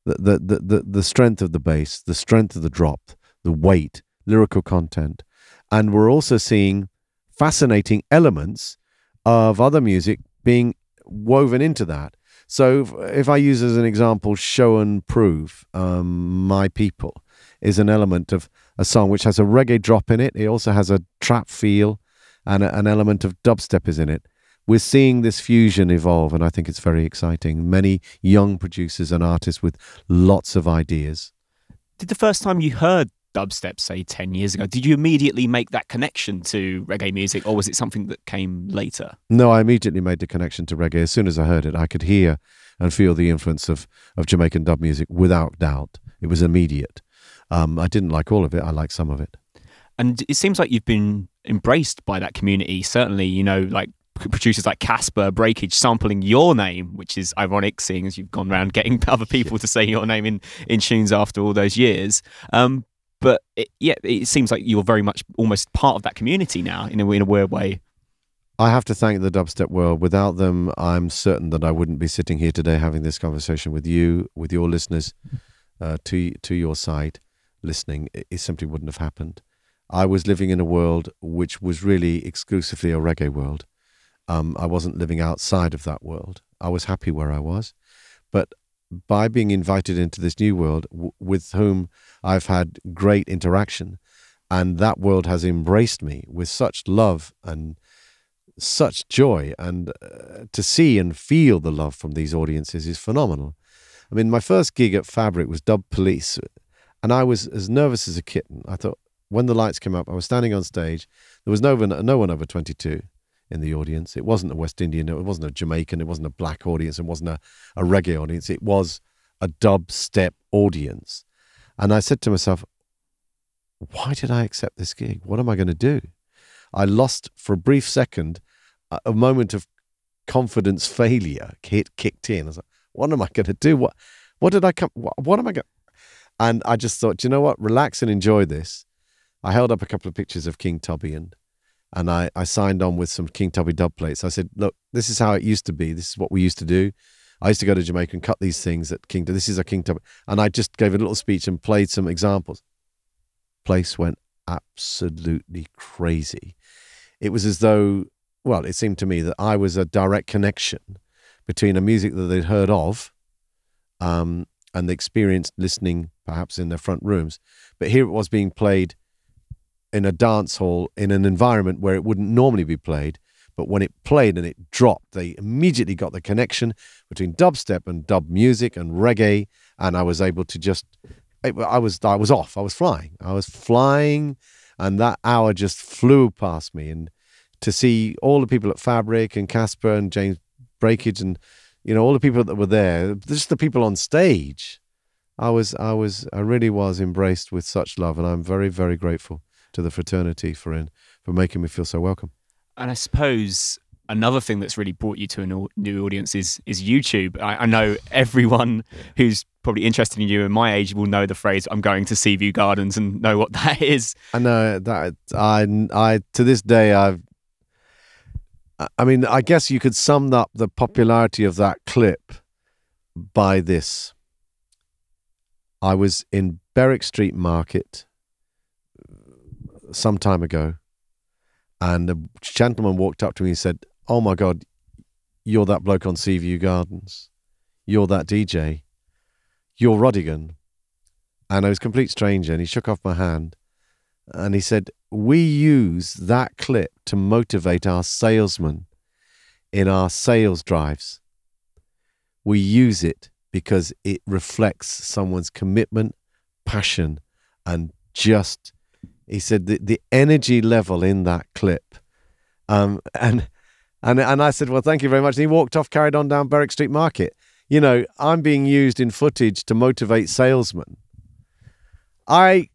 [SPEAKER 3] the, the, the, the, the strength of the bass, the strength of the drop, the weight, lyrical content. And we're also seeing fascinating elements of other music being woven into that. So if I use as an example, Show and Prove, um, My People is an element of a song which has a reggae drop in it. It also has a trap feel and a, an element of dubstep is in it we're seeing this fusion evolve, and I think it's very exciting. Many young producers and artists with lots of ideas.
[SPEAKER 2] Did the first time you heard dubstep, say 10 years ago, did you immediately make that connection to reggae music, or was it something that came later?
[SPEAKER 3] No, I immediately made the connection to reggae. As soon as I heard it, I could hear and feel the influence of, of Jamaican dub music without doubt. It was immediate. Um, I didn't like all of it, I liked some of it.
[SPEAKER 2] And it seems like you've been embraced by that community. Certainly, you know, like producers like Caspa, Breakage sampling your name, which is ironic, seeing as you've gone around getting other people to say your name in, in tunes after all those years. Um, but it, yeah, it seems like you're very much almost part of that community now in a, in a weird way.
[SPEAKER 3] I have to thank the dubstep world. Without them, I'm certain that I wouldn't be sitting here today having this conversation with you, with your listeners, uh, to to your side, listening. It, it simply wouldn't have happened. I was living in a world which was really exclusively a reggae world. Um, I wasn't living outside of that world. I was happy where I was. But by being invited into this new world w- with whom I've had great interaction, and that world has embraced me with such love and such joy, and uh, to see and feel the love from these audiences is phenomenal. I mean, my first gig at Fabric was Dub Police, and I was as nervous as a kitten. I thought when the lights came up, I was standing on stage. There was no one, no one over 22 in the audience. It wasn't a West Indian, it wasn't a Jamaican, it wasn't a black audience, it wasn't a, a reggae audience. It was a dubstep audience. And I said to myself, why did I accept this gig? What am I going to do? I lost for a brief second a, moment of confidence failure hit kicked in. I was like, what am I going to do? What what did I come? What, what am I going? And I just thought, you know what? Relax and enjoy this. I held up a couple of pictures of King Tubby and and I, I signed on with some King Tubby dub plates. I said, look, this is how it used to be. This is what we used to do. I used to go to Jamaica and cut these things at King. This is a King Tubby, and I just gave a little speech and played some examples. Place went absolutely crazy. It was as though, well, it seemed to me that I was a direct connection between a music that they'd heard of, um, and the experience listening, perhaps in their front rooms, but here it was being played in a dance hall in an environment where it wouldn't normally be played. But when it played and it dropped, they immediately got the connection between dubstep and dub music and reggae, and I was able to just, I was, I was off. I was flying. I was flying, and that hour just flew past me. And to see all the people at Fabric and Caspa and James Breakage and you know all the people that were there, just the people on stage, I was, I was, I really was embraced with such love, and I'm very, very grateful to the fraternity for in, for making me feel so welcome.
[SPEAKER 2] And I suppose another thing that's really brought you to a new audience is is YouTube. I, I know everyone who's probably interested in you and my age will know the phrase "I'm going to Seaview Gardens" and know what that is.
[SPEAKER 3] I know that I I to this day I've. I mean, I guess you could sum up the popularity of that clip by this. I was in Berwick Street Market some time ago, and a gentleman walked up to me and said, "Oh my God, you're that bloke on Seaview Gardens. You're that DJ. You're Rodigan." And I was a complete stranger, and he shook off my hand, and he said, "We use that clip to motivate our salesmen in our sales drives. We use it." Because it reflects someone's commitment, passion, and just he said the, the energy level in that clip. Um, and and and I said, well, thank you very much. And he walked off, carried on down Berwick Street Market. You know, I'm being used in footage to motivate salesmen. I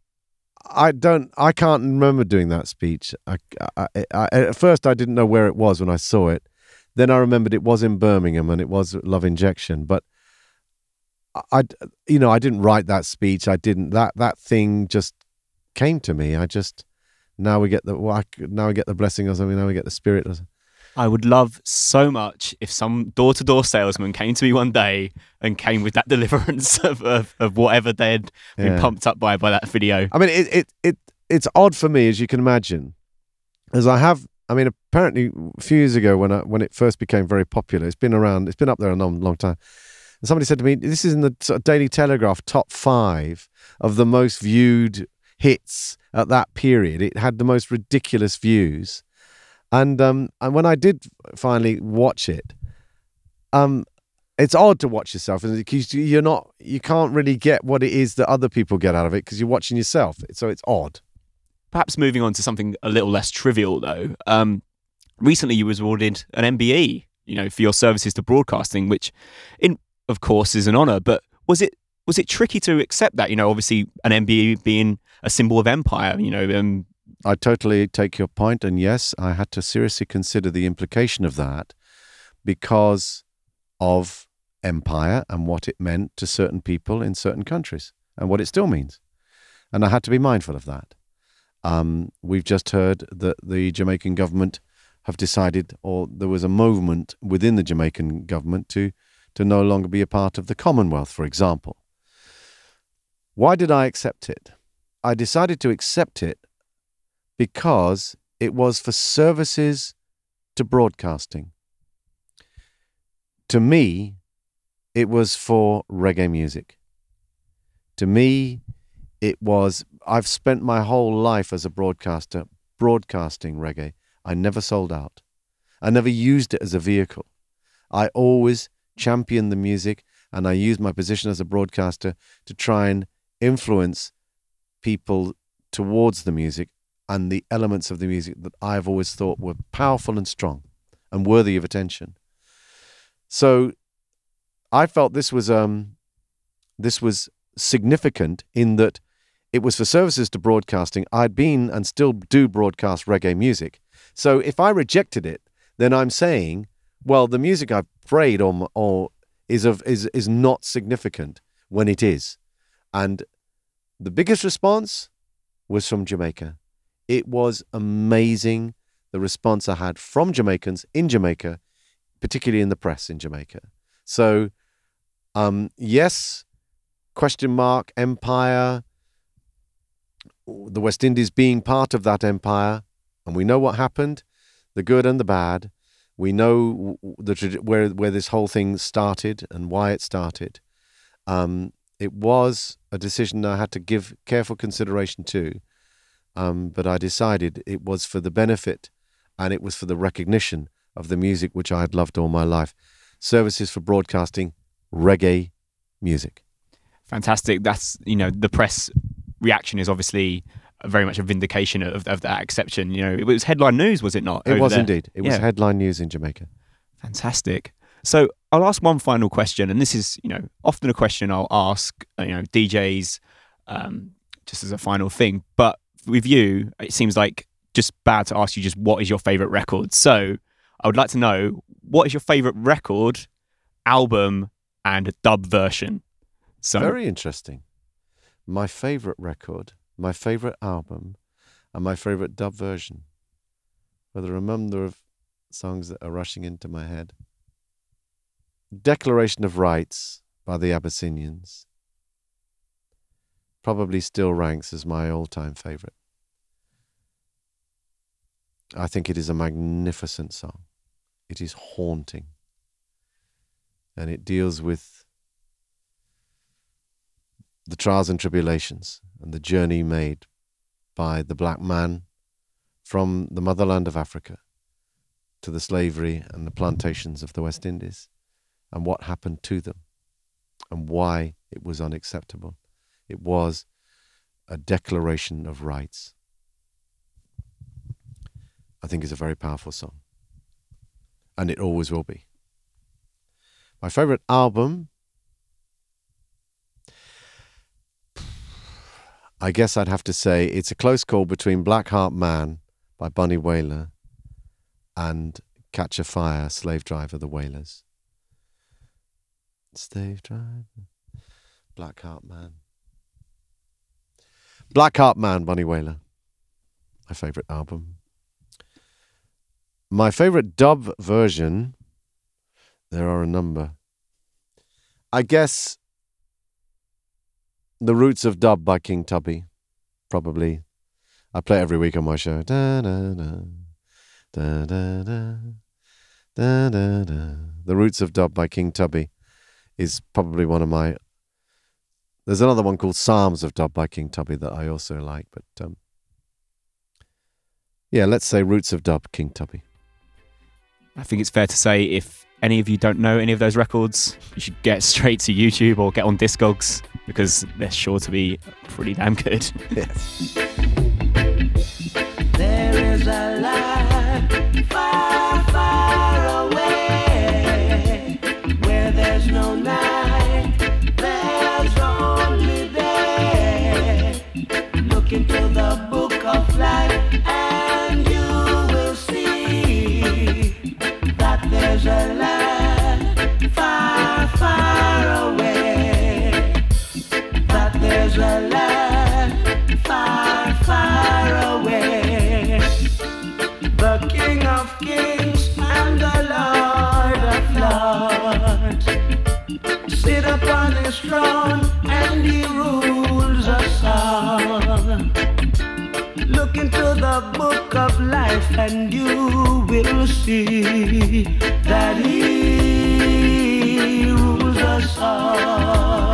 [SPEAKER 3] I don't I can't remember doing that speech. I, I, I, at first I didn't know where it was when I saw it. Then I remembered it was in Birmingham and it was Love Injection. But I, you know, I didn't write that speech. I didn't that that thing just came to me. I just now we get the now we get the blessing or something. Now we get the spirit.
[SPEAKER 2] I would love so much if some door to door salesman came to me one day and came with that deliverance of, of, of whatever they'd been yeah. pumped up by by that video.
[SPEAKER 3] I mean, it, it it it's odd for me as you can imagine, as I have. I mean, apparently a few years ago when I, when it first became very popular, it's been around. It's been up there a long, long time. And somebody said to me, "This is in the sort of Daily Telegraph top five of the most viewed hits at that period. It had the most ridiculous views, and um, and when I did finally watch it, um, it's odd to watch yourself because you're not you can't really get what it is that other people get out of it because you're watching yourself. So it's odd.
[SPEAKER 2] Perhaps moving on to something a little less trivial though. Um, recently, you was awarded an MBE, you know, for your services to broadcasting, which, in of course, is an honour. But was it was it tricky to accept that? You know, obviously an MBE being a symbol of empire. You know, um,
[SPEAKER 3] I totally take your point, and yes, I had to seriously consider the implication of that because of empire and what it meant to certain people in certain countries and what it still means, and I had to be mindful of that. Um, we've just heard that the Jamaican government have decided, or there was a movement within the Jamaican government to to no longer be a part of the Commonwealth, for example. Why did I accept it? I decided to accept it because it was for services to broadcasting. To me, it was for reggae music. To me, it was, I've spent my whole life as a broadcaster broadcasting reggae. I never sold out. I never used it as a vehicle. I always championed the music and I used my position as a broadcaster to try and influence people towards the music and the elements of the music that I've always thought were powerful and strong and worthy of attention. So I felt this was um this was significant in that it was for services to broadcasting. I'd been and still do broadcast reggae music. So if I rejected it, then I'm saying, well, the music I've played or, or is of is is not significant when it is. And the biggest response was from Jamaica. It was amazing the response I had from Jamaicans in Jamaica, particularly in the press in Jamaica. So, um, yes, question mark, empire, the West Indies being part of that empire, and we know what happened the good and the bad. We know the, where, where this whole thing started and why it started. Um, it was a decision I had to give careful consideration to um, but I decided it was for the benefit and it was for the recognition of the music which I had loved all my life. Services for broadcasting reggae music.
[SPEAKER 2] Fantastic. That's, you know, the press reaction is obviously very much a vindication of, of that exception. You know, it was headline news, was it not?
[SPEAKER 3] It was there? indeed. It yeah. was headline news in Jamaica.
[SPEAKER 2] Fantastic. So I'll ask one final question, and this is, you know, often a question I'll ask, you know, DJs, um, just as a final thing. But with you, it seems like just bad to ask you just what is your favorite record. So I would like to know what is your favorite record, album, and dub version.
[SPEAKER 3] So very interesting. My favorite record, my favorite album, and my favorite dub version. With a number of songs that are rushing into my head. Declaration of Rights by the Abyssinians probably still ranks as my all time favorite. I think it is a magnificent song. It is haunting. And it deals with the trials and tribulations and the journey made by the black man from the motherland of Africa to the slavery and the plantations of the West Indies and what happened to them and why it was unacceptable. It was a declaration of rights. I think is a very powerful song. And it always will be. My favorite album, I guess I'd have to say it's a close call between Black Heart Man by Bunny Wailer and Catch a Fire, Slave Driver, The Wailers. Steve Drive. Black Heart Man. Black Heart Man, Bunny Wailer. My favourite album. My favourite dub version. There are a number. I guess The Roots of Dub by King Tubby. Probably. I play every week on my show. Da, da, da. Da, da, da. Da, da, da. The Roots of Dub by King Tubby is probably one of my. There's another one called Psalms of Dub by King Tubby that I also like, but um, yeah, let's say Roots of Dub, King Tubby.
[SPEAKER 2] I think it's fair to say if any of you don't know any of those records, you should get straight to YouTube or get on Discogs because they're sure to be pretty damn good.
[SPEAKER 3] Yes.
[SPEAKER 4] sit upon his throne and he rules us all. Look into the book of life and you will see that he rules us all.